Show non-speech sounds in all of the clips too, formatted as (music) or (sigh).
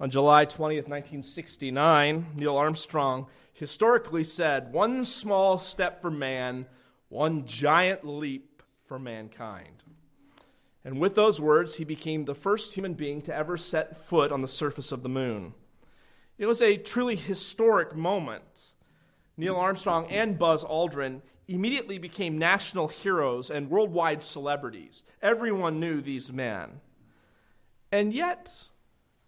On July 20th, 1969, Neil Armstrong historically said, One small step for man, one giant leap for mankind. And with those words, he became the first human being to ever set foot on the surface of the moon. It was a truly historic moment. Neil Armstrong and Buzz Aldrin immediately became national heroes and worldwide celebrities. Everyone knew these men. And yet,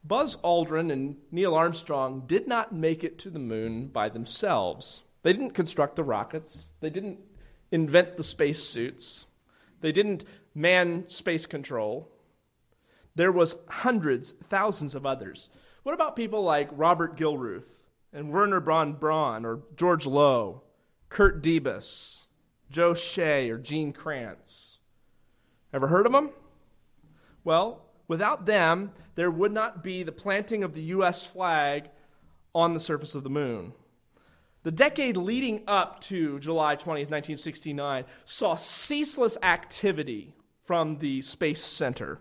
Buzz Aldrin and Neil Armstrong did not make it to the moon by themselves. They didn't construct the rockets, they didn't invent the spacesuits, they didn't man space control. There was hundreds, thousands of others. What about people like Robert Gilruth and Wernher von Braun or George Low, Kurt Debus, Joe Shea, or Gene Kranz? Ever heard of them? Well, without them, there would not be the planting of the U.S. flag on the surface of the moon. The decade leading up to July 20th, 1969, saw ceaseless activity from the Space Center.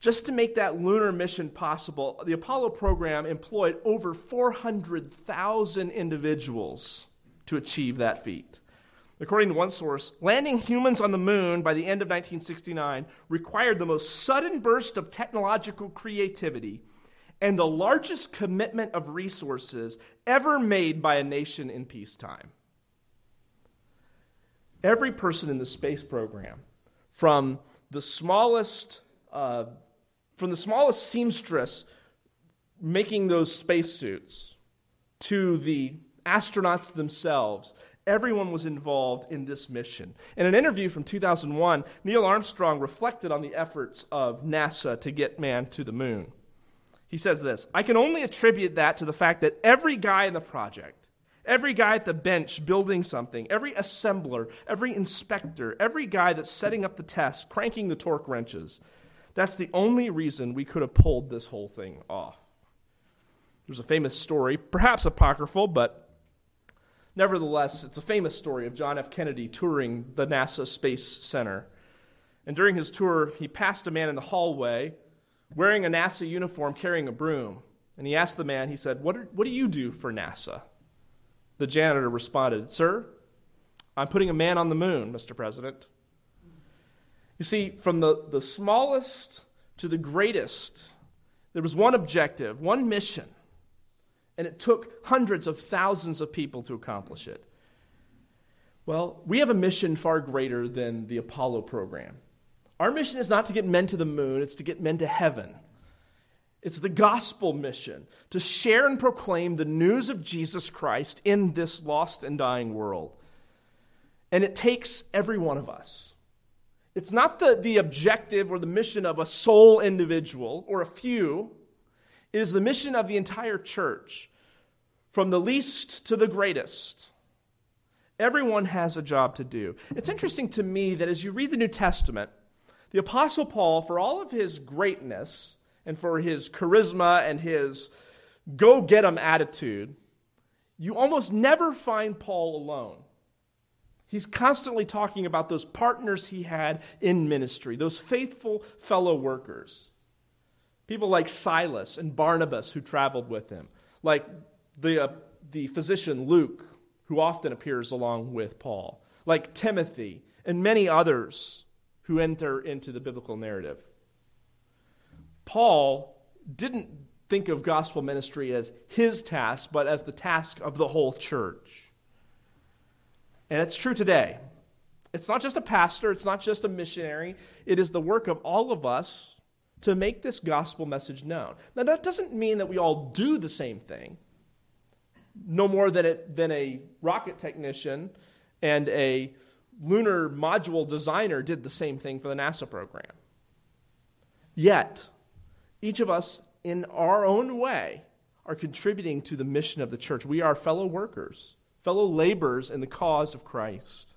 Just to make that lunar mission possible, the Apollo program employed over 400,000 individuals to achieve that feat. According to one source, landing humans on the moon by the end of 1969 required the most sudden burst of technological creativity and the largest commitment of resources ever made by a nation in peacetime. Every person in the space program, from the smallest, uh, from the smallest seamstress making those spacesuits to the astronauts themselves, everyone was involved in this mission. In an interview from 2001, Neil Armstrong reflected on the efforts of NASA to get man to the moon. He says this I can only attribute that to the fact that every guy in the project, every guy at the bench building something, every assembler, every inspector, every guy that's setting up the tests, cranking the torque wrenches, that's the only reason we could have pulled this whole thing off. There's a famous story, perhaps apocryphal, but nevertheless, it's a famous story of John F. Kennedy touring the NASA Space Center. And during his tour, he passed a man in the hallway wearing a NASA uniform, carrying a broom. And he asked the man, he said, What, are, what do you do for NASA? The janitor responded, Sir, I'm putting a man on the moon, Mr. President. You see, from the, the smallest to the greatest, there was one objective, one mission, and it took hundreds of thousands of people to accomplish it. Well, we have a mission far greater than the Apollo program. Our mission is not to get men to the moon, it's to get men to heaven. It's the gospel mission to share and proclaim the news of Jesus Christ in this lost and dying world. And it takes every one of us. It's not the, the objective or the mission of a sole individual or a few, it is the mission of the entire church, from the least to the greatest. Everyone has a job to do. It's interesting to me that as you read the New Testament, the Apostle Paul, for all of his greatness and for his charisma and his go get 'em attitude, you almost never find Paul alone. He's constantly talking about those partners he had in ministry, those faithful fellow workers. People like Silas and Barnabas who traveled with him, like the, uh, the physician Luke, who often appears along with Paul, like Timothy and many others who enter into the biblical narrative. Paul didn't think of gospel ministry as his task, but as the task of the whole church. And it's true today. It's not just a pastor, it's not just a missionary, it is the work of all of us to make this gospel message known. Now, that doesn't mean that we all do the same thing, no more than, it, than a rocket technician and a lunar module designer did the same thing for the NASA program. Yet, each of us, in our own way, are contributing to the mission of the church. We are fellow workers, fellow laborers in the cause of Christ.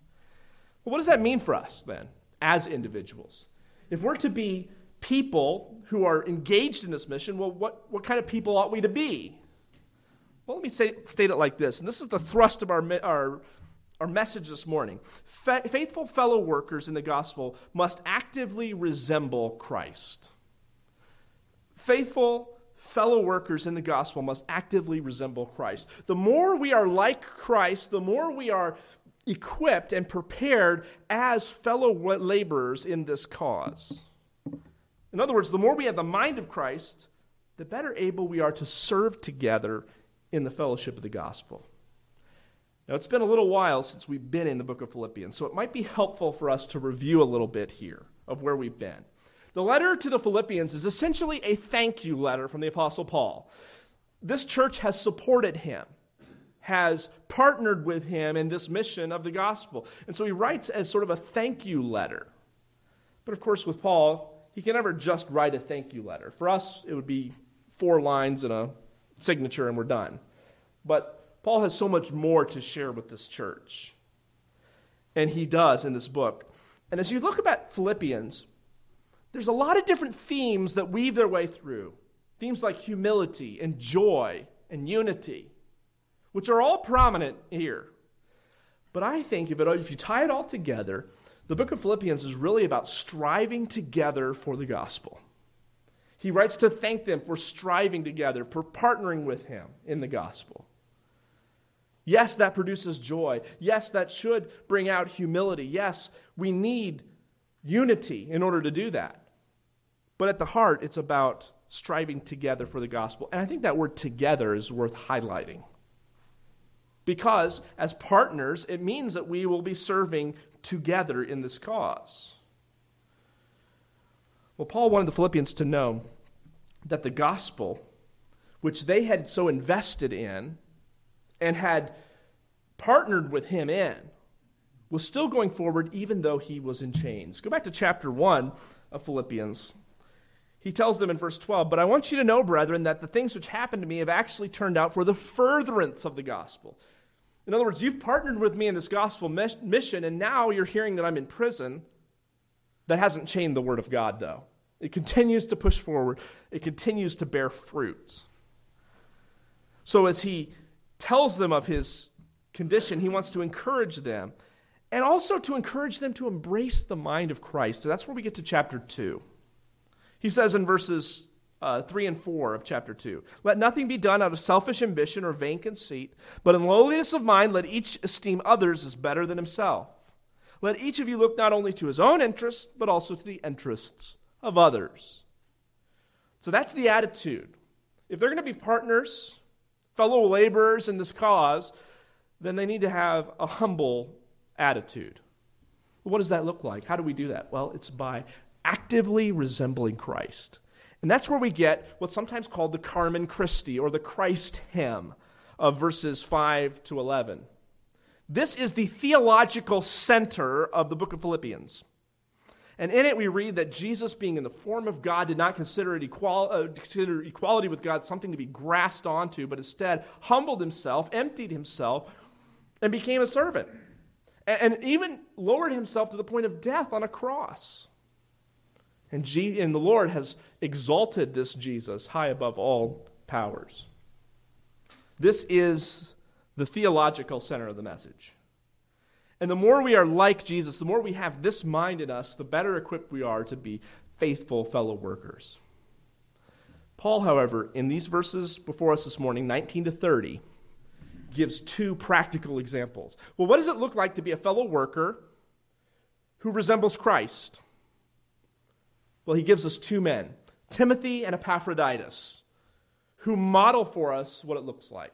Well, what does that mean for us then, as individuals? If we're to be people who are engaged in this mission, well, what, what kind of people ought we to be? Well, let me say, state it like this, and this is the thrust of our, our our message this morning. Fa- faithful fellow workers in the gospel must actively resemble Christ. Faithful fellow workers in the gospel must actively resemble Christ. The more we are like Christ, the more we are equipped and prepared as fellow laborers in this cause. In other words, the more we have the mind of Christ, the better able we are to serve together in the fellowship of the gospel. Now, it's been a little while since we've been in the book of Philippians, so it might be helpful for us to review a little bit here of where we've been. The letter to the Philippians is essentially a thank you letter from the Apostle Paul. This church has supported him, has partnered with him in this mission of the gospel. And so he writes as sort of a thank you letter. But of course, with Paul, he can never just write a thank you letter. For us, it would be four lines and a signature, and we're done. But Paul has so much more to share with this church. And he does in this book. And as you look about Philippians, there's a lot of different themes that weave their way through. Themes like humility and joy and unity, which are all prominent here. But I think if, it, if you tie it all together, the book of Philippians is really about striving together for the gospel. He writes to thank them for striving together, for partnering with him in the gospel. Yes, that produces joy. Yes, that should bring out humility. Yes, we need unity in order to do that. But at the heart, it's about striving together for the gospel. And I think that word together is worth highlighting. Because as partners, it means that we will be serving together in this cause. Well, Paul wanted the Philippians to know that the gospel, which they had so invested in and had partnered with him in, was still going forward even though he was in chains. Go back to chapter 1 of Philippians. He tells them in verse 12, But I want you to know, brethren, that the things which happened to me have actually turned out for the furtherance of the gospel in other words, you've partnered with me in this gospel mission, and now you're hearing that I'm in prison. That hasn't changed the word of God, though. It continues to push forward, it continues to bear fruit. So, as he tells them of his condition, he wants to encourage them and also to encourage them to embrace the mind of Christ. that's where we get to chapter 2. He says in verses uh, 3 and 4 of chapter 2. Let nothing be done out of selfish ambition or vain conceit, but in lowliness of mind, let each esteem others as better than himself. Let each of you look not only to his own interests, but also to the interests of others. So that's the attitude. If they're going to be partners, fellow laborers in this cause, then they need to have a humble attitude. What does that look like? How do we do that? Well, it's by actively resembling Christ. And that's where we get what's sometimes called the Carmen Christi or the Christ hymn of verses 5 to 11. This is the theological center of the book of Philippians. And in it, we read that Jesus, being in the form of God, did not consider, equal, uh, consider equality with God something to be grasped onto, but instead humbled himself, emptied himself, and became a servant. And, and even lowered himself to the point of death on a cross. And, G- and the Lord has exalted this Jesus high above all powers. This is the theological center of the message. And the more we are like Jesus, the more we have this mind in us, the better equipped we are to be faithful fellow workers. Paul, however, in these verses before us this morning, 19 to 30, gives two practical examples. Well, what does it look like to be a fellow worker who resembles Christ? Well, he gives us two men, Timothy and Epaphroditus, who model for us what it looks like.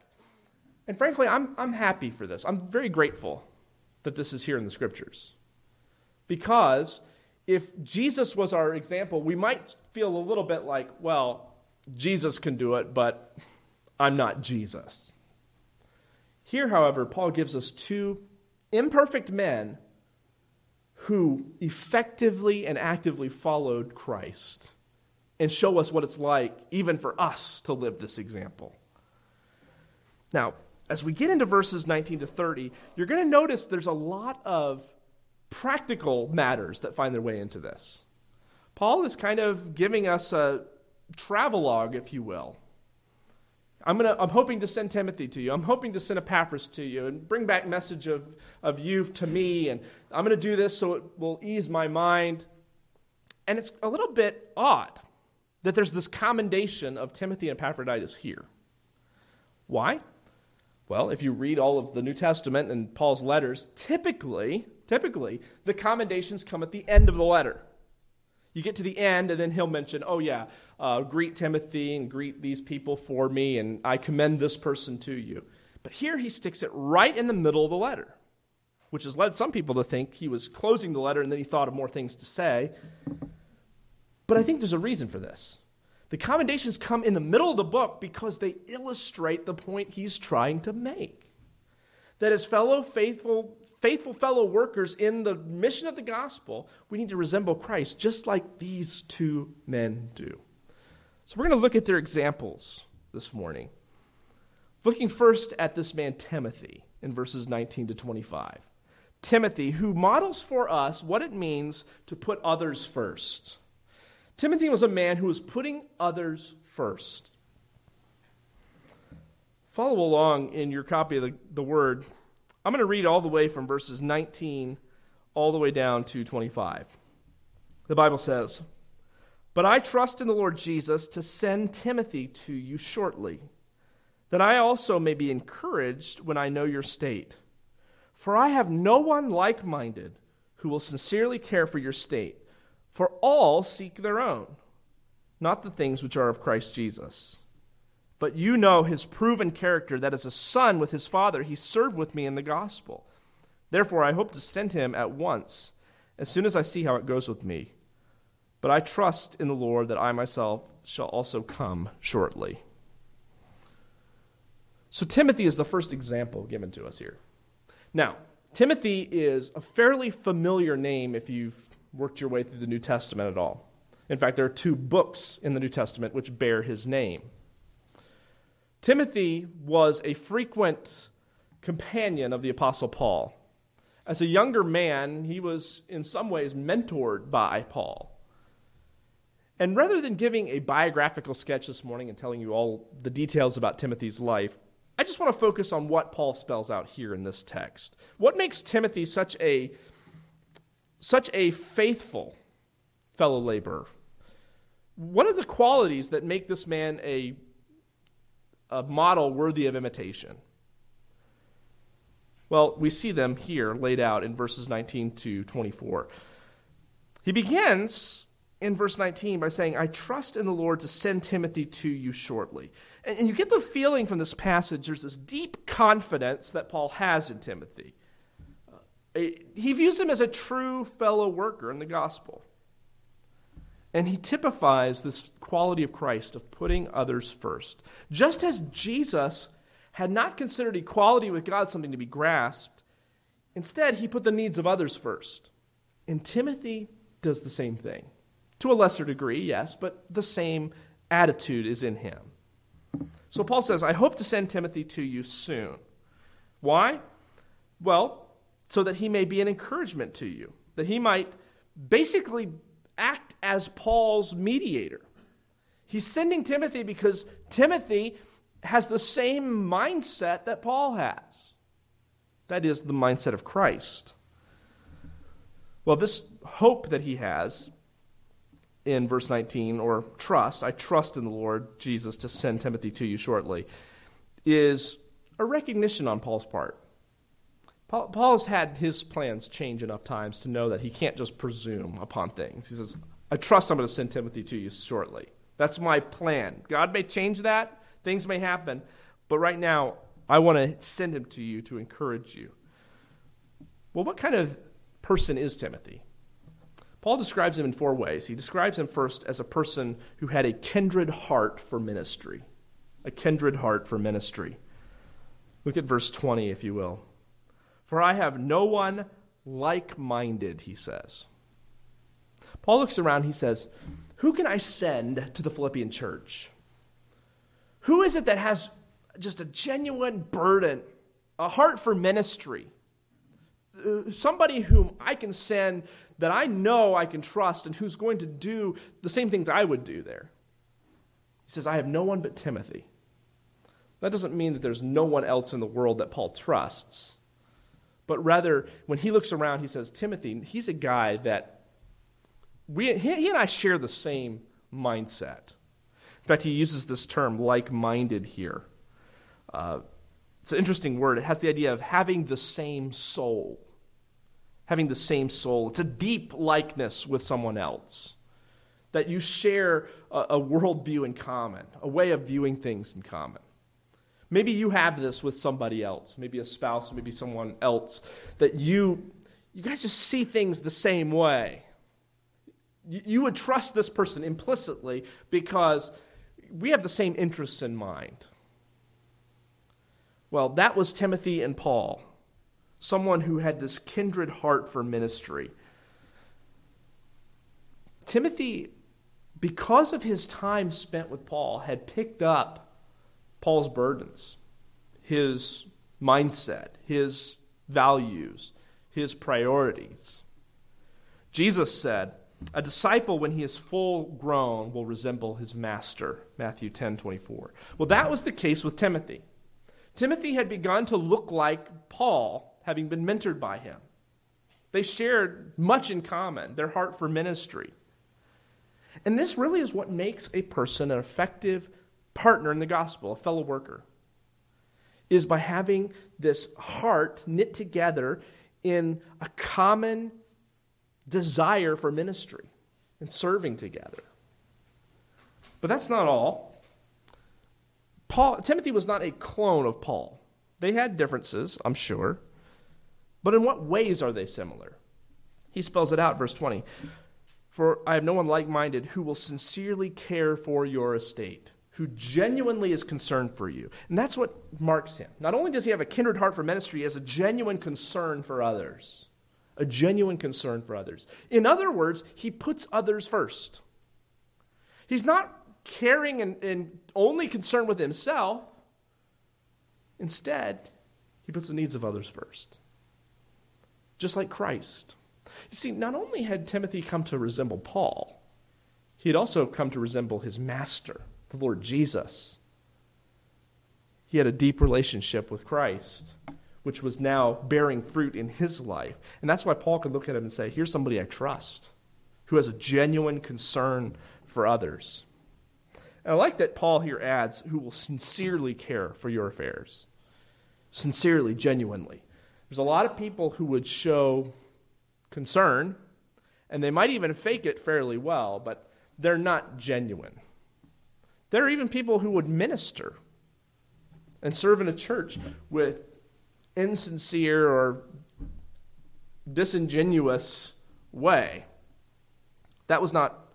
And frankly, I'm, I'm happy for this. I'm very grateful that this is here in the scriptures. Because if Jesus was our example, we might feel a little bit like, well, Jesus can do it, but I'm not Jesus. Here, however, Paul gives us two imperfect men who effectively and actively followed Christ and show us what it's like, even for us, to live this example. Now, as we get into verses 19 to 30, you're going to notice there's a lot of practical matters that find their way into this. Paul is kind of giving us a travelogue, if you will, I'm, gonna, I'm hoping to send Timothy to you. I'm hoping to send Epaphras to you and bring back message of, of you to me. And I'm going to do this so it will ease my mind. And it's a little bit odd that there's this commendation of Timothy and Epaphroditus here. Why? Well, if you read all of the New Testament and Paul's letters, typically, typically, the commendations come at the end of the letter. You get to the end, and then he'll mention, oh, yeah, uh, greet Timothy and greet these people for me, and I commend this person to you. But here he sticks it right in the middle of the letter, which has led some people to think he was closing the letter and then he thought of more things to say. But I think there's a reason for this. The commendations come in the middle of the book because they illustrate the point he's trying to make. That his fellow faithful, faithful fellow workers in the mission of the gospel, we need to resemble Christ just like these two men do. So we're going to look at their examples this morning. Looking first at this man Timothy in verses 19 to 25. Timothy, who models for us what it means to put others first. Timothy was a man who was putting others first. Follow along in your copy of the, the word. I'm going to read all the way from verses 19 all the way down to 25. The Bible says, But I trust in the Lord Jesus to send Timothy to you shortly, that I also may be encouraged when I know your state. For I have no one like minded who will sincerely care for your state. For all seek their own, not the things which are of Christ Jesus. But you know his proven character, that as a son with his father, he served with me in the gospel. Therefore, I hope to send him at once, as soon as I see how it goes with me. But I trust in the Lord that I myself shall also come shortly. So, Timothy is the first example given to us here. Now, Timothy is a fairly familiar name if you've worked your way through the New Testament at all. In fact, there are two books in the New Testament which bear his name. Timothy was a frequent companion of the Apostle Paul. As a younger man, he was in some ways mentored by Paul. And rather than giving a biographical sketch this morning and telling you all the details about Timothy's life, I just want to focus on what Paul spells out here in this text. What makes Timothy such a such a faithful fellow laborer. What are the qualities that make this man a, a model worthy of imitation? Well, we see them here laid out in verses 19 to 24. He begins in verse 19 by saying, I trust in the Lord to send Timothy to you shortly. And, you get the feeling from this passage there's this deep confidence that Paul has in Timothy uh, he views him as a true fellow worker in the gospel. And he typifies this quality of Christ of putting others first. Just as Jesus had not considered equality with God something to be grasped, instead, he put the needs of others first. And Timothy does the same thing. To a lesser degree, yes, but the same attitude is in him. So Paul says, I hope to send Timothy to you soon. Why? Well, so that he may be an encouragement to you, that he might basically act as Paul's mediator. He's sending Timothy because Timothy has the same mindset that Paul has. That is the mindset of Christ. Well, this hope that he has in verse 19, or trust, I trust in the Lord Jesus to send Timothy to you shortly, is a recognition on Paul's part Paul, Paul's had his plans change enough times to know that he can't just presume upon things. He says, I trust I'm going to send Timothy to you shortly. That's my plan. God may change that, things may happen, but right now, I want to send him to you to encourage you. Well, what kind of person is Timothy? Paul describes him in four ways. He describes him first as a person who had a kindred heart for ministry. A kindred heart for ministry. Look at verse 20, if you will. For I have no one like minded, he says. Paul looks around, he says, Who can I send to the Philippian church? Who is it that has just a genuine burden, a heart for ministry? Uh, somebody whom I can send that I know I can trust and who's going to do the same things I would do there. He says, I have no one but Timothy. That doesn't mean that there's no one else in the world that Paul trusts. But rather, when he looks around, he says, Timothy, he's a guy that we, he, and I share the same mindset. In fact, he uses this term, like minded, here. Uh, it's an interesting word. It has the idea of having the same soul. Having the same soul. It's a deep likeness with someone else. That you share a, a worldview in common, a way of viewing things in common. Maybe you have this with somebody else, maybe a spouse, maybe someone else, that you, you guys just see things the same way. You, would trust this person implicitly because we have the same interests in mind. Well, that was Timothy and Paul, someone who had this kindred heart for ministry. Timothy, because of his time spent with Paul, had picked up Paul's burdens, his mindset, his values, his priorities. Jesus said, a disciple, when he is full grown, will resemble his master. Matthew 10 24. Well, that was the case with Timothy. Timothy had begun to look like Paul, having been mentored by him. They shared much in common, their heart for ministry. And this really is what makes a person an effective partner in the gospel, a fellow worker, is by having this heart knit together in a common desire for ministry and serving together. But that's not all. Paul, Timothy was not a clone of Paul. They had differences, I'm sure. But in what ways are they similar? He spells it out, verse 20. For I have no one like minded who will sincerely care for your estate, who genuinely is concerned for you. And that's what marks him. Not only does he have a kindred heart for ministry, he has a genuine concern for others a genuine concern for others. In other words, he puts others first. He's not caring and, and only concerned with himself. Instead, he puts the needs of others first. Just like Christ. You see, not only had Timothy come to resemble Paul, he had also come to resemble his master, the Lord Jesus. He had a deep relationship with Christ which was now bearing fruit in his life. And that's why Paul could look at him and say, Here's somebody I trust, who has a genuine concern for others. And I like that Paul here adds, who will sincerely care for your affairs. Sincerely, genuinely. There's a lot of people who would show concern, and they might even fake it fairly well, but they're not genuine. There are even people who would minister and serve in a church with insincere or disingenuous way. That was not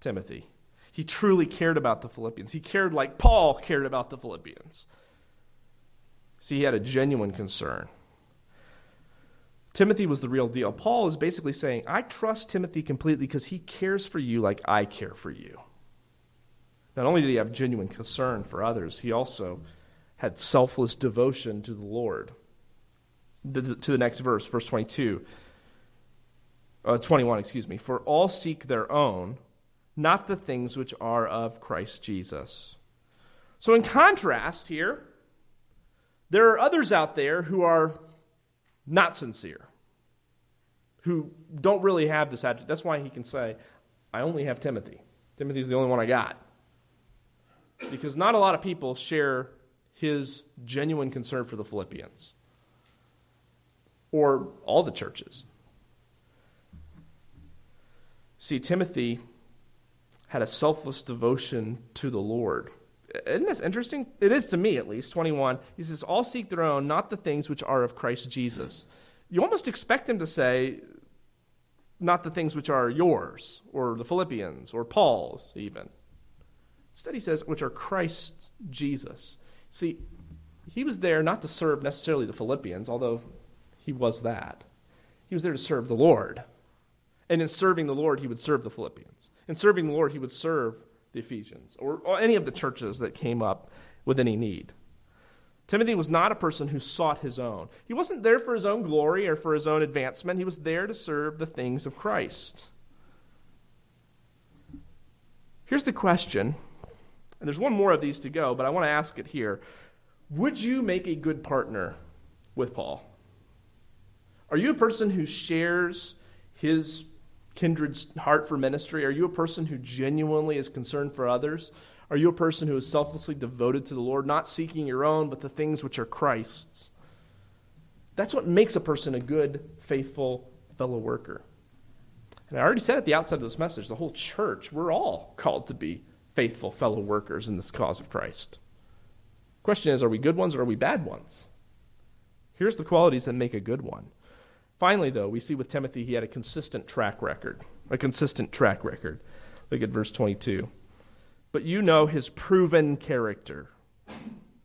Timothy. He truly cared about the Philippians. He cared like Paul cared about the Philippians. See, he had a genuine concern. Timothy was the real deal. Paul is basically saying, I trust Timothy completely because he cares for you like I care for you. Not only did he have genuine concern for others, he also had selfless devotion to the Lord. To the next verse, verse 22. Uh, 21, excuse me. For all seek their own, not the things which are of Christ Jesus. So, in contrast here, there are others out there who are not sincere, who don't really have this attitude. That's why he can say, I only have Timothy. Timothy's the only one I got. Because not a lot of people share his genuine concern for the Philippians or all the churches. See, Timothy had a selfless devotion to the Lord. Isn't this interesting? It is to me, at least. 21. He says, All seek their own, not the things which are of Christ Jesus. You almost expect him to say, Not the things which are yours, or the Philippians, or Paul's, even. Instead, he says, Which are Christ Jesus. See, he was there not to serve necessarily the Philippians, although he was that. He was there to serve the Lord. And in serving the Lord, he would serve the Philippians. In serving the Lord, he would serve the Ephesians or, or any of the churches that came up with any need. Timothy was not a person who sought his own. He wasn't there for his own glory or for his own advancement. He was there to serve the things of Christ. Here's the question and there's one more of these to go, but I want to ask it here. Would you make a good partner with Paul? Are you a person who shares his kindred's heart for ministry? Are you a person who genuinely is concerned for others? Are you a person who is selflessly devoted to the Lord, not seeking your own, but the things which are Christ's? That's what makes a person a good, faithful fellow worker. And I already said at the outset of this message, the whole church, we're all called to be faithful fellow workers in this cause of Christ. Question is, are we good ones or are we bad ones? Here's the qualities that make a good one. Finally, though, we see with Timothy he had a consistent track record. A consistent track record. Look at verse 22. But you know his proven character.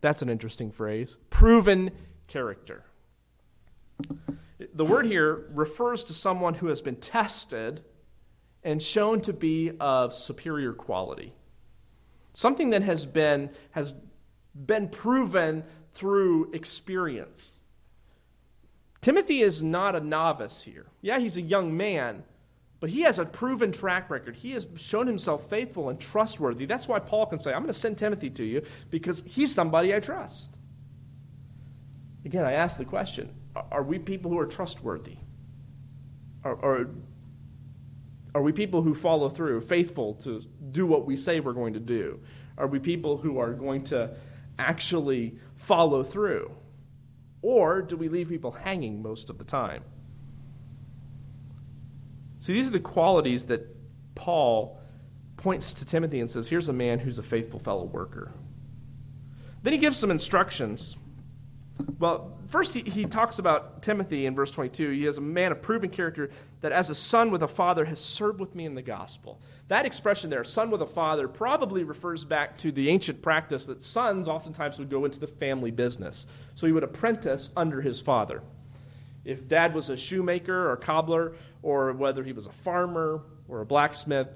That's an interesting phrase. Proven character. The word here refers to someone who has been tested and shown to be of superior quality. Something that has been, has been proven through experience. Timothy is not a novice here. Yeah, he's a young man, but he has a proven track record. He has shown himself faithful and trustworthy. That's why Paul can say, I'm going to send Timothy to you because he's somebody I trust. Again, I ask the question are we people who are trustworthy? Are, are, are we people who follow through, faithful to do what we say we're going to do? Are we people who are going to actually follow through? Or do we leave people hanging most of the time? See, these are the qualities that Paul points to Timothy and says, Here's a man who's a faithful fellow worker. Then he gives some instructions. Well, first he, he talks about Timothy in verse 22. He is a man of proven character that as a son with a father has served with me in the gospel. That expression there, son with a father, probably refers back to the ancient practice that sons oftentimes would go into the family business. So he would apprentice under his father. If dad was a shoemaker or cobbler, or whether he was a farmer or a blacksmith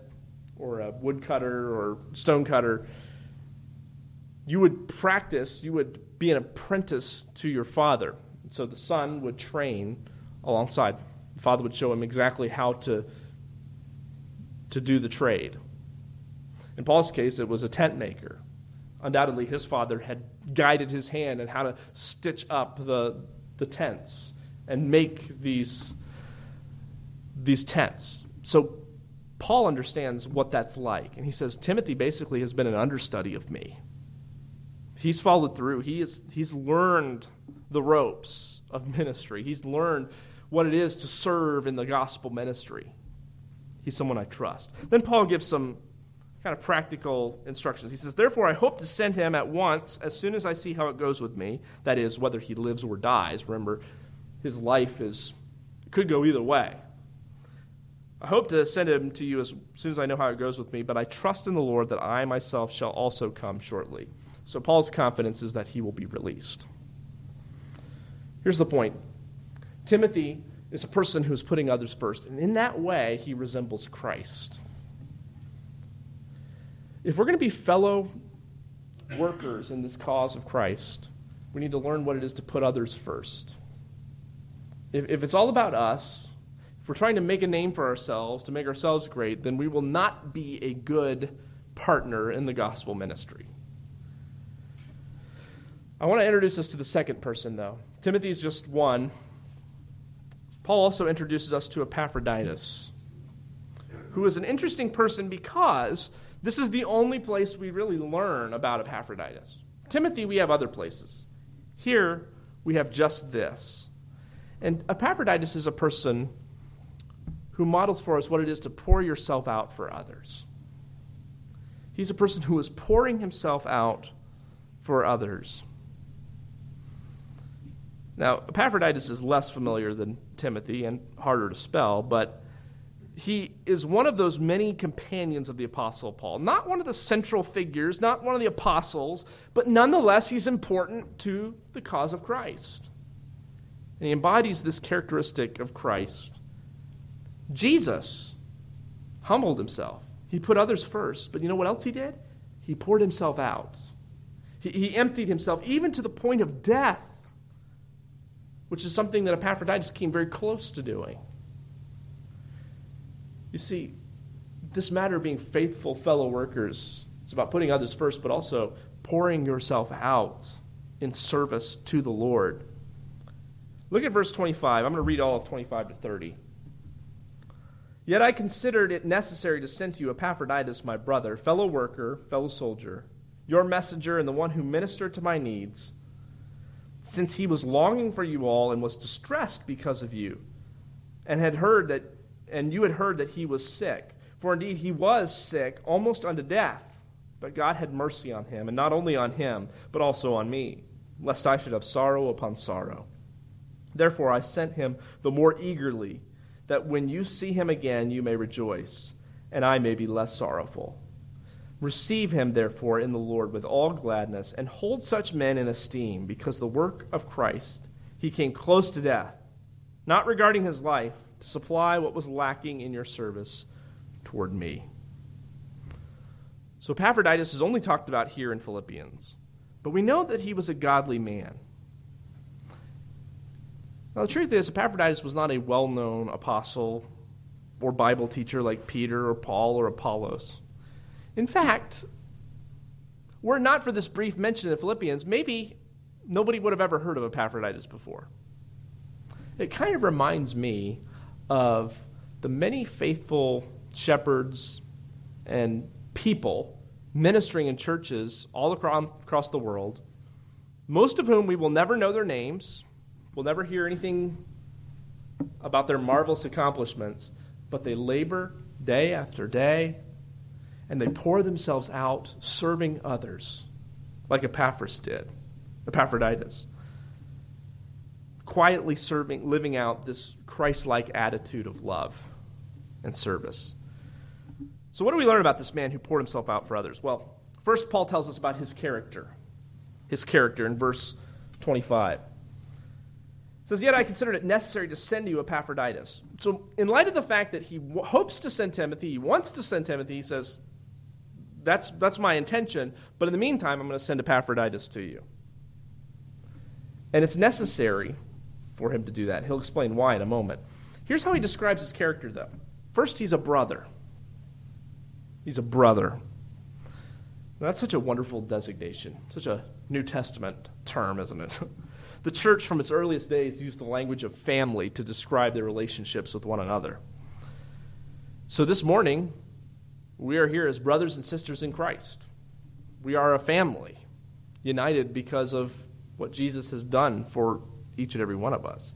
or a woodcutter or stonecutter, you would practice, you would be an apprentice to your father. So the son would train alongside. The father would show him exactly how to to do the trade. In Paul's case, it was a tent maker. Undoubtedly, his father had guided his hand in how to stitch up the, the tents and make these, these tents. So Paul understands what that's like. And he says, Timothy basically has been an understudy of me. He's followed through, he is, he's learned the ropes of ministry, he's learned what it is to serve in the gospel ministry. He's someone I trust. Then Paul gives some kind of practical instructions. He says, Therefore, I hope to send him at once as soon as I see how it goes with me. That is, whether he lives or dies. Remember, his life is could go either way. I hope to send him to you as soon as I know how it goes with me, but I trust in the Lord that I myself shall also come shortly. So Paul's confidence is that he will be released. Here's the point Timothy is a person who's putting others first. And in that way, he resembles Christ. If we're going to be fellow workers in this cause of Christ, we need to learn what it is to put others first. If, if it's all about us, if we're trying to make a name for ourselves, to make ourselves great, then we will not be a good partner in the gospel ministry. I want to introduce us to the second person, though. Timothy's just one, Paul also introduces us to Epaphroditus, who is an interesting person because this is the only place we really learn about Epaphroditus. Timothy, we have other places. Here, we have just this. And Epaphroditus is a person who models for us what it is to pour yourself out for others. He's a person who is pouring himself out for others. Now, Epaphroditus is less familiar than Timothy and harder to spell, but he is one of those many companions of the Apostle Paul. Not one of the central figures, not one of the apostles, but nonetheless, he's important to the cause of Christ. And he embodies this characteristic of Christ. Jesus humbled himself, he put others first, but you know what else he did? He poured himself out. He, he emptied himself, even to the point of death which is something that Epaphroditus came very close to doing. You see, this matter of being faithful fellow workers, it's about putting others first, but also pouring yourself out in service to the Lord. Look at verse 25. I'm going to read all of 25 to 30. Yet I considered it necessary to send to you Epaphroditus, my brother, fellow worker, fellow soldier, your messenger, and the one who ministered to my needs, since he was longing for you all and was distressed because of you, and had heard that and you had heard that he was sick. For indeed he was sick, almost unto death. But God had mercy on him, and not only on him, but also on me, lest I should have sorrow upon sorrow. Therefore I sent him the more eagerly that when you see him again, you may rejoice, and I may be less sorrowful. Receive him, therefore, in the Lord with all gladness, and hold such men in esteem, because the work of Christ, he came close to death, not regarding his life, to supply what was lacking in your service toward me. So Epaphroditus is only talked about here in Philippians, but we know that he was a godly man. Now, the truth is, Epaphroditus was not a well known apostle or Bible teacher like Peter or Paul or Apollos. In fact, were it not for this brief mention in Philippians, maybe nobody would have ever heard of Epaphroditus before. It kind of reminds me of the many faithful shepherds and people ministering in churches all across the world, most of whom we will never know their names, We'll never hear anything about their marvelous accomplishments, but they labor day after day and they pour themselves out serving others, like Epaphras did, Epaphroditus. Quietly serving, living out this Christ like attitude of love and service. So, what do we learn about this man who poured himself out for others? Well, first, Paul tells us about his character. His character in verse 25 says, Yet I considered it necessary to send you Epaphroditus. So, in light of the fact that he hopes to send Timothy, he wants to send Timothy, he says, that's, that's my intention, but in the meantime, I'm going to send Epaphroditus to you. And it's necessary for him to do that. He'll explain why in a moment. Here's how he describes his character, though. First, he's a brother. He's a brother. That's such a wonderful designation, such a New Testament term, isn't it? (laughs) The church, from its earliest days, used the language of family to describe their relationships with one another. So this morning, we are here as brothers and sisters in Christ. We are a family, united because of what Jesus has done for each and every one of us.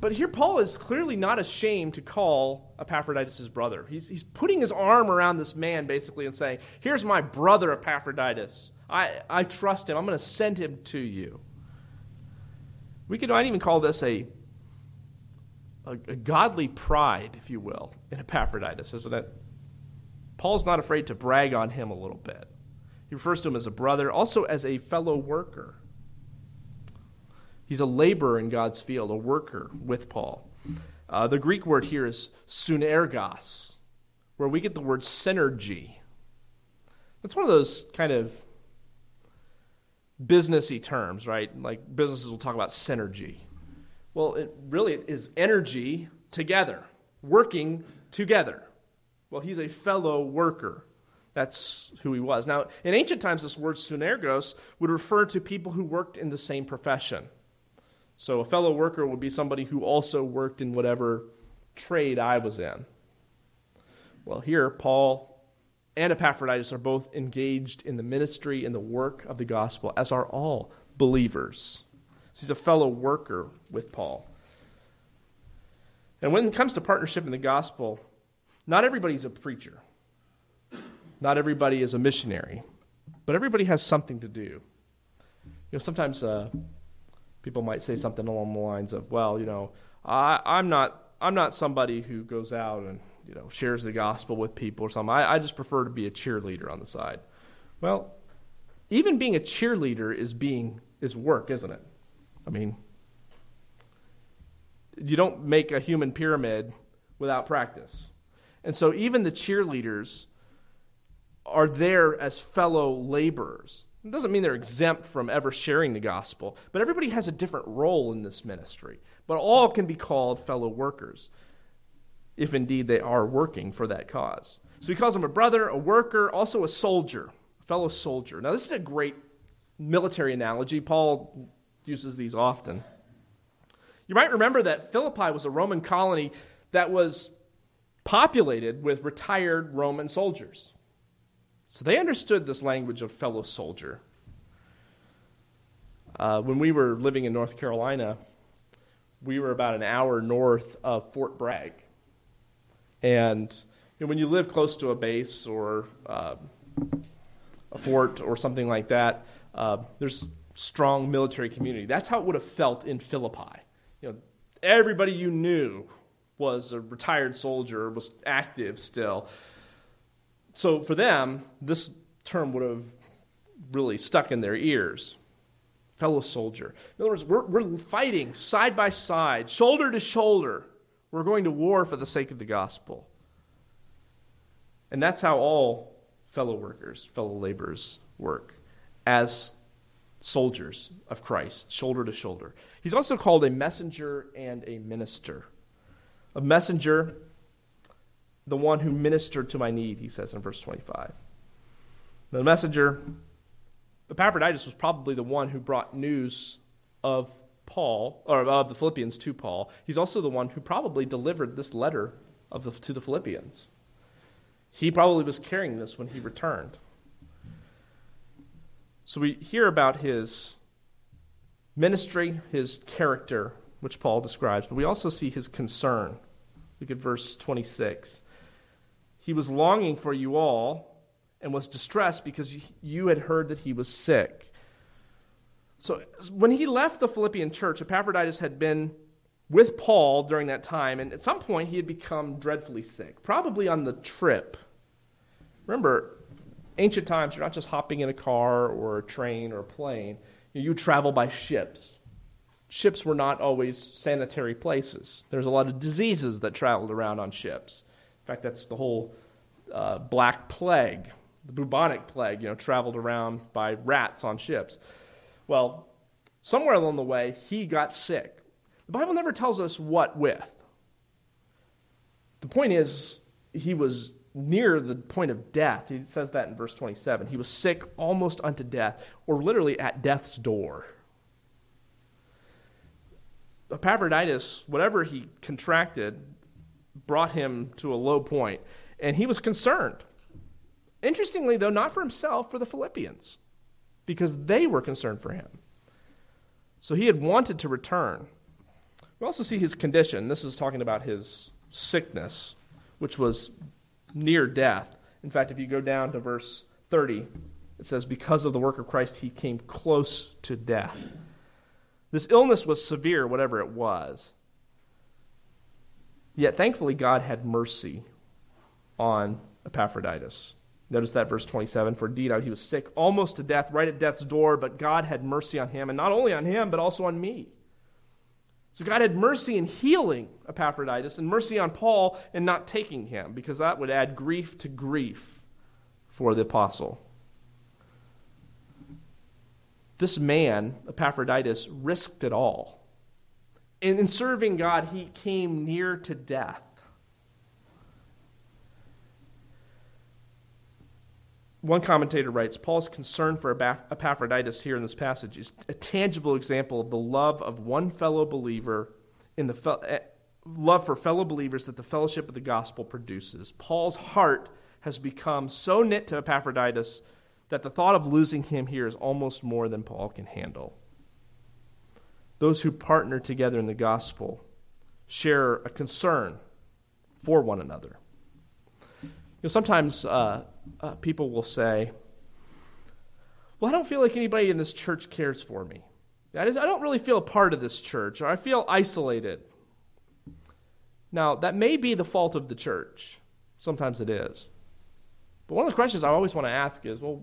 But here, Paul is clearly not ashamed to call Epaphroditus his brother. He's, he's putting his arm around this man, basically, and saying, Here's my brother Epaphroditus. I, I trust him. I'm going to send him to you. We could might even call this a, a, a godly pride, if you will, in Epaphroditus, isn't it? Paul's not afraid to brag on him a little bit. He refers to him as a brother, also as a fellow worker. He's a laborer in God's field, a worker with Paul. Uh, the Greek word here is sunergos, where we get the word synergy. That's one of those kind of businessy terms, right? Like businesses will talk about synergy. Well, it really is energy together, working together. Well, he's a fellow worker. That's who he was. Now, in ancient times, this word sunergos would refer to people who worked in the same profession. So, a fellow worker would be somebody who also worked in whatever trade I was in. Well, here, Paul and Epaphroditus are both engaged in the ministry and the work of the gospel, as are all believers. So he's a fellow worker with Paul. And when it comes to partnership in the gospel, not everybody's a preacher, not everybody is a missionary, but everybody has something to do. You know, sometimes uh, people might say something along the lines of, "Well, you know, I, I'm not, I'm not somebody who goes out and you know, shares the gospel with people or something. I, I just prefer to be a cheerleader on the side. Well, even being a cheerleader is being is work, isn't it? I mean, you don't make a human pyramid without practice. And so even the cheerleaders are there as fellow laborers. It doesn't mean they're exempt from ever sharing the gospel, but everybody has a different role in this ministry. But all can be called fellow workers if indeed they are working for that cause. So he calls him a brother, a worker, also a soldier, a fellow soldier. Now, this is a great military analogy. Paul uses these often. You might remember that Philippi was a Roman colony that was populated with retired Roman soldiers. So they understood this language of fellow soldier. Uh, when we were living in North Carolina, we were about an hour north of Fort Bragg. And you know, when you live close to a base or uh, a fort or something like that, uh, there's strong military community. That's how it would have felt in Philippi. You know, everybody you knew was a retired soldier, was active still. So for them, this term would have really stuck in their ears. Fellow soldier. In other words, we're, we're fighting side by side, shoulder to shoulder. We're going to war for the sake of the gospel. And that's how all fellow workers, fellow laborers work as soldiers of Christ, shoulder to shoulder. He's also called a messenger and a minister. A messenger, the one who ministered to my need, he says in verse 25. The messenger, Epaphroditus, was probably the one who brought news of Paul, or of the Philippians to Paul. He's also the one who probably delivered this letter of the, to the Philippians. He probably was carrying this when he returned. So we hear about his ministry, his character, which Paul describes, but we also see his concern. Look at verse 26. He was longing for you all and was distressed because you had heard that he was sick. So when he left the Philippian church, Epaphroditus had been with Paul during that time, and at some point he had become dreadfully sick, probably on the trip. Remember, ancient times, you're not just hopping in a car or a train or a plane, you travel by ships. Ships were not always sanitary places. There's a lot of diseases that traveled around on ships. In fact, that's the whole uh, Black Plague, the bubonic plague, you know, traveled around by rats on ships. Well, somewhere along the way, he got sick. The Bible never tells us what with. The point is, he was near the point of death. He says that in verse 27. He was sick almost unto death, or literally at death's door. Epaphroditus, whatever he contracted, brought him to a low point, and he was concerned. Interestingly, though, not for himself, for the Philippians, because they were concerned for him. So he had wanted to return. We also see his condition. This is talking about his sickness, which was near death. In fact, if you go down to verse 30, it says, Because of the work of Christ, he came close to death. This illness was severe, whatever it was. Yet, thankfully, God had mercy on Epaphroditus. Notice that verse 27 For indeed, he was sick almost to death, right at death's door, but God had mercy on him, and not only on him, but also on me. So God had mercy in healing Epaphroditus and mercy on Paul in not taking him, because that would add grief to grief for the apostle. This man, Epaphroditus, risked it all. And in serving God, he came near to death. One commentator writes Paul's concern for Epaphroditus here in this passage is a tangible example of the love of one fellow believer in the fe- eh, love for fellow believers that the fellowship of the gospel produces. Paul's heart has become so knit to Epaphroditus that the thought of losing him here is almost more than Paul can handle. Those who partner together in the gospel share a concern for one another. You know, sometimes uh, uh, people will say, Well, I don't feel like anybody in this church cares for me. I don't really feel a part of this church, or I feel isolated. Now, that may be the fault of the church. Sometimes it is. But one of the questions I always want to ask is well,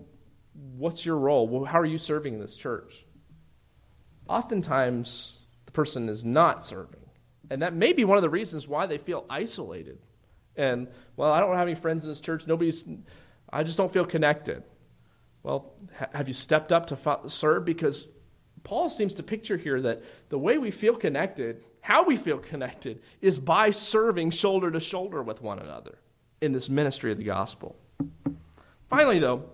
what's your role? Well, how are you serving in this church? Oftentimes, the person is not serving. And that may be one of the reasons why they feel isolated. And, well, I don't have any friends in this church. Nobody's, I just don't feel connected. Well, ha- have you stepped up to serve? Because Paul seems to picture here that the way we feel connected, how we feel connected, is by serving shoulder to shoulder with one another in this ministry of the gospel. Finally, though,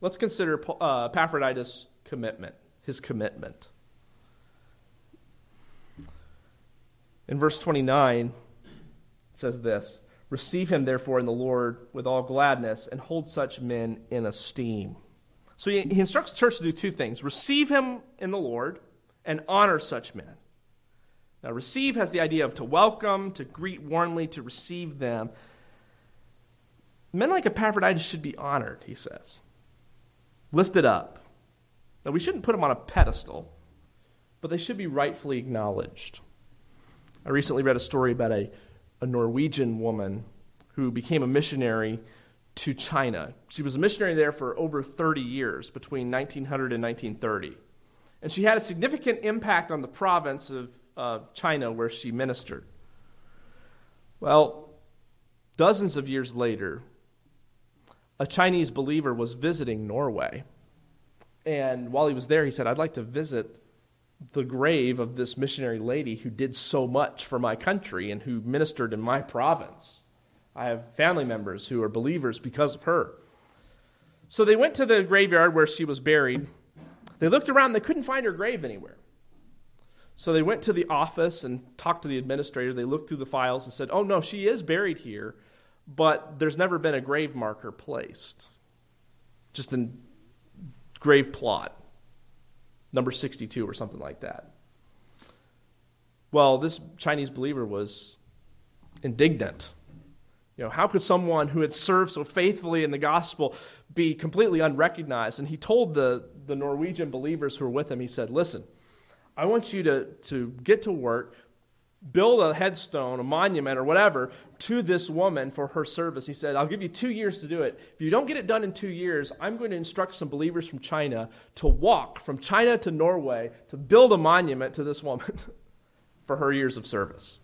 let's consider uh, Epaphroditus' commitment, his commitment. In verse 29, it says this Receive him, therefore, in the Lord with all gladness, and hold such men in esteem. So he, he instructs the church to do two things receive him in the Lord, and honor such men. Now, receive has the idea of to welcome, to greet warmly, to receive them. Men like Epaphroditus should be honored, he says, lifted up. Now, we shouldn't put them on a pedestal, but they should be rightfully acknowledged. I recently read a story about a, a Norwegian woman who became a missionary to China. She was a missionary there for over 30 years, between 1900 and 1930. And she had a significant impact on the province of, of China where she ministered. Well, dozens of years later, a Chinese believer was visiting Norway. And while he was there, he said, I'd like to visit the grave of this missionary lady who did so much for my country and who ministered in my province. I have family members who are believers because of her. So they went to the graveyard where she was buried. They looked around, they couldn't find her grave anywhere. So they went to the office and talked to the administrator. They looked through the files and said, Oh, no, she is buried here, but there's never been a grave marker placed. Just a grave plot number 62 or something like that. Well, this Chinese believer was indignant. You know, how could someone who had served so faithfully in the gospel be completely unrecognized? And he told the, the Norwegian believers who were with him, he said, Listen, I want you to, to get to work, build a headstone, a monument, or whatever to this woman for her service. He said, I'll give you two years to do it. If you don't get it done in two years, I'm going to instruct some believers from China to walk from China to Norway to build a monument to this woman (laughs) for her years of service.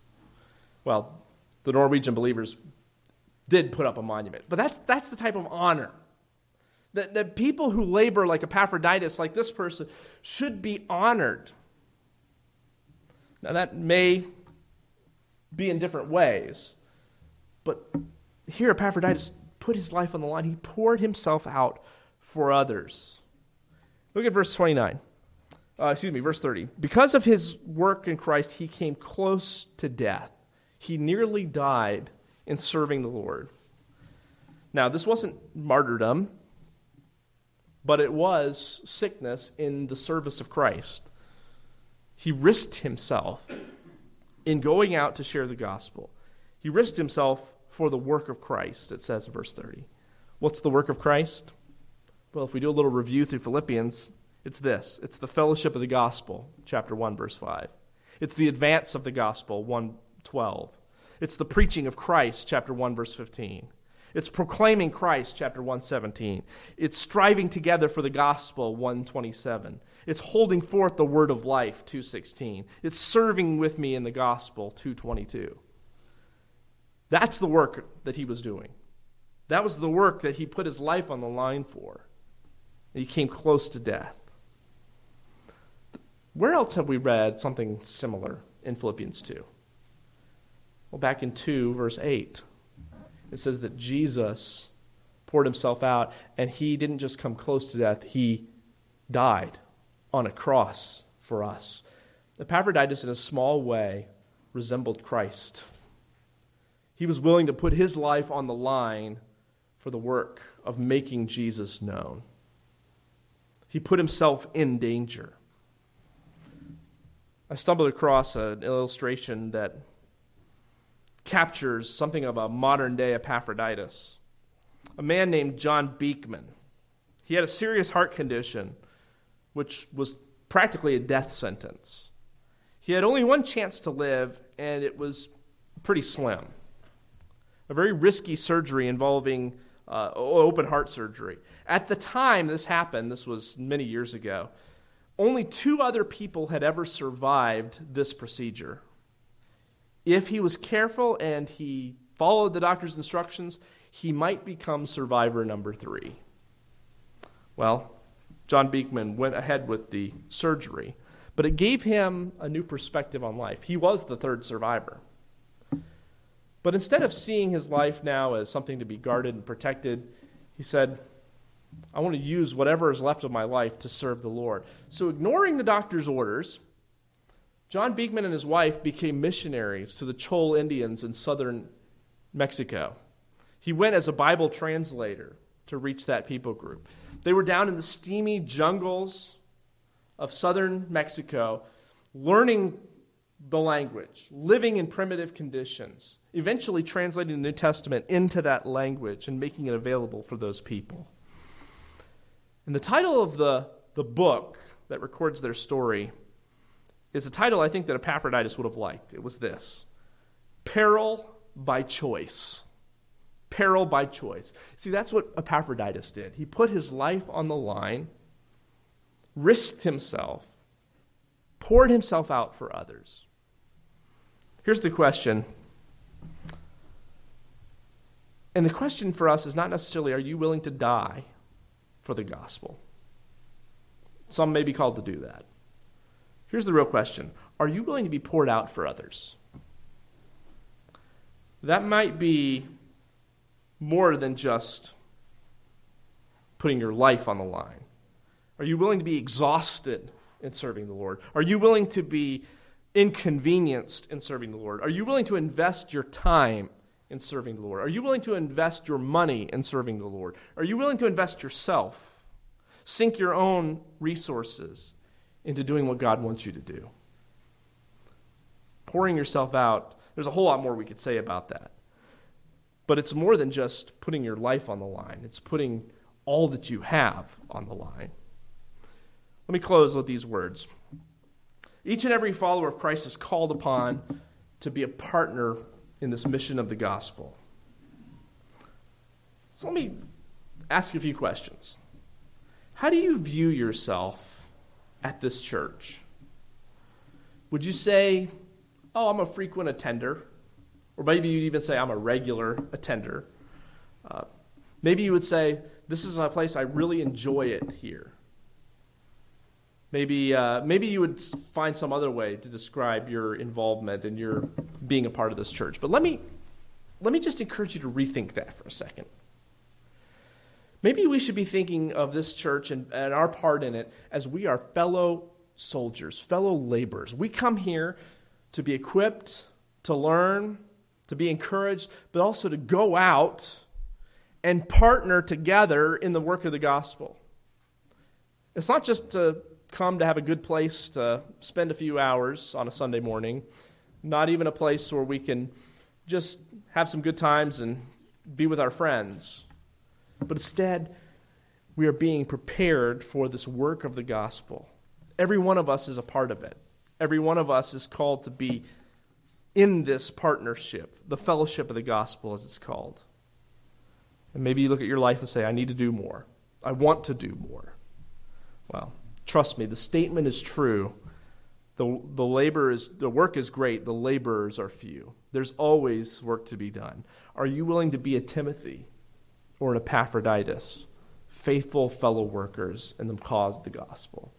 Well, the Norwegian believers did put up a monument, but that's, that's the type of honor. That, that people who labor like Epaphroditus, like this person, should be honored. Now, that may be in different ways. But here, Epaphroditus put his life on the line. He poured himself out for others. Look at verse 29. Uh, excuse me, verse 30. Because of his work in Christ, he came close to death. He nearly died in serving the Lord. Now, this wasn't martyrdom, but it was sickness in the service of Christ. He risked himself in going out to share the gospel. He risked himself for the work of Christ, it says in verse 30. What's the work of Christ? Well, if we do a little review through Philippians, it's this it's the fellowship of the gospel, chapter 1, verse 5. It's the advance of the gospel, 112. It's the preaching of Christ, chapter 1, verse 15. It's proclaiming Christ, chapter 117. It's striving together for the gospel, 127. It's holding forth the word of life, 216. It's serving with me in the gospel, 222. That's the work that he was doing. That was the work that he put his life on the line for. he came close to death. Where else have we read something similar in Philippians 2? Well, back in 2, verse 8 it says that Jesus poured himself out and he didn't just come close to death, he died on a cross for us. Epaphroditus, in a small way, resembled Christ. He was willing to put his life on the line for the work of making Jesus known. He put himself in danger. I stumbled across an illustration that captures something of a modern day Epaphroditus. A man named John Beekman. He had a serious heart condition, which was practically a death sentence. He had only one chance to live, and it was pretty slim. A very risky surgery involving uh, open heart surgery. At the time this happened, this was many years ago, only two other people had ever survived this procedure if he was careful and he followed the doctor's instructions, he might become survivor number three. Well, John Beekman went ahead with the surgery, but it gave him a new perspective on life. He was the third survivor. But instead of seeing his life now as something to be guarded and protected, he said, I want to use whatever is left of my life to serve the Lord. So, ignoring the doctor's orders, John Beekman and his wife became missionaries to the Chol Indians in southern Mexico. He went as a Bible translator to reach that people group. They were down in the steamy jungles of southern Mexico, learning the language, living in primitive conditions, eventually translating the New Testament into that language and making it available for those people. And the title of the, the book that records their story is a title I think that Epaphroditus would have liked. It was this Peril by Choice. Peril by choice. See, that's what Epaphroditus did. He put his life on the line, risked himself, poured himself out for others. Here's the question. And the question for us is not necessarily are you willing to die for the gospel? Some may be called to do that. Here's the real question Are you willing to be poured out for others? That might be more than just putting your life on the line. Are you willing to be exhausted in serving the Lord? Are you willing to be inconvenienced in serving the Lord? Are you willing to invest your time in serving the Lord? Are you willing to invest your money in serving the Lord? Are you willing to invest yourself, sink your own resources into doing what God wants you to do? Pouring yourself out, there's a whole lot more we could say about that. But it's more than just putting your life on the line, it's putting all that you have on the line. Let me close with these words. Each and every follower of Christ is called upon to be a partner in this mission of the gospel. So let me ask a few questions. How do you view yourself at this church? Would you say, oh, I'm a frequent attender? Or maybe you'd even say, I'm a regular attender. Uh, maybe you would say, this is a place I really enjoy it here. Maybe, uh, maybe you would find some other way to describe your involvement and your being a part of this church. But let me, let me just encourage you to rethink that for a second. Maybe we should be thinking of this church and, and our part in it as we are fellow soldiers, fellow laborers. We come here to be equipped, to learn, to be encouraged, but also to go out and partner together in the work of the gospel. It's not just to come to have a good place to spend a few hours on a Sunday morning, not even a place where we can just have some good times and be with our friends. But instead, we are being prepared for this work of the gospel. Every one of us is a part of it. Every one of us is called to be in this partnership, the fellowship of the gospel, as it's called. And maybe you look at your life and say, I need to do more. I want to do more. Well, Trust me, the statement is true. The, the labor is the work is great, the laborers are few. There's always work to be done. Are you willing to be a Timothy or an Epaphroditus, faithful fellow workers in the cause of the gospel?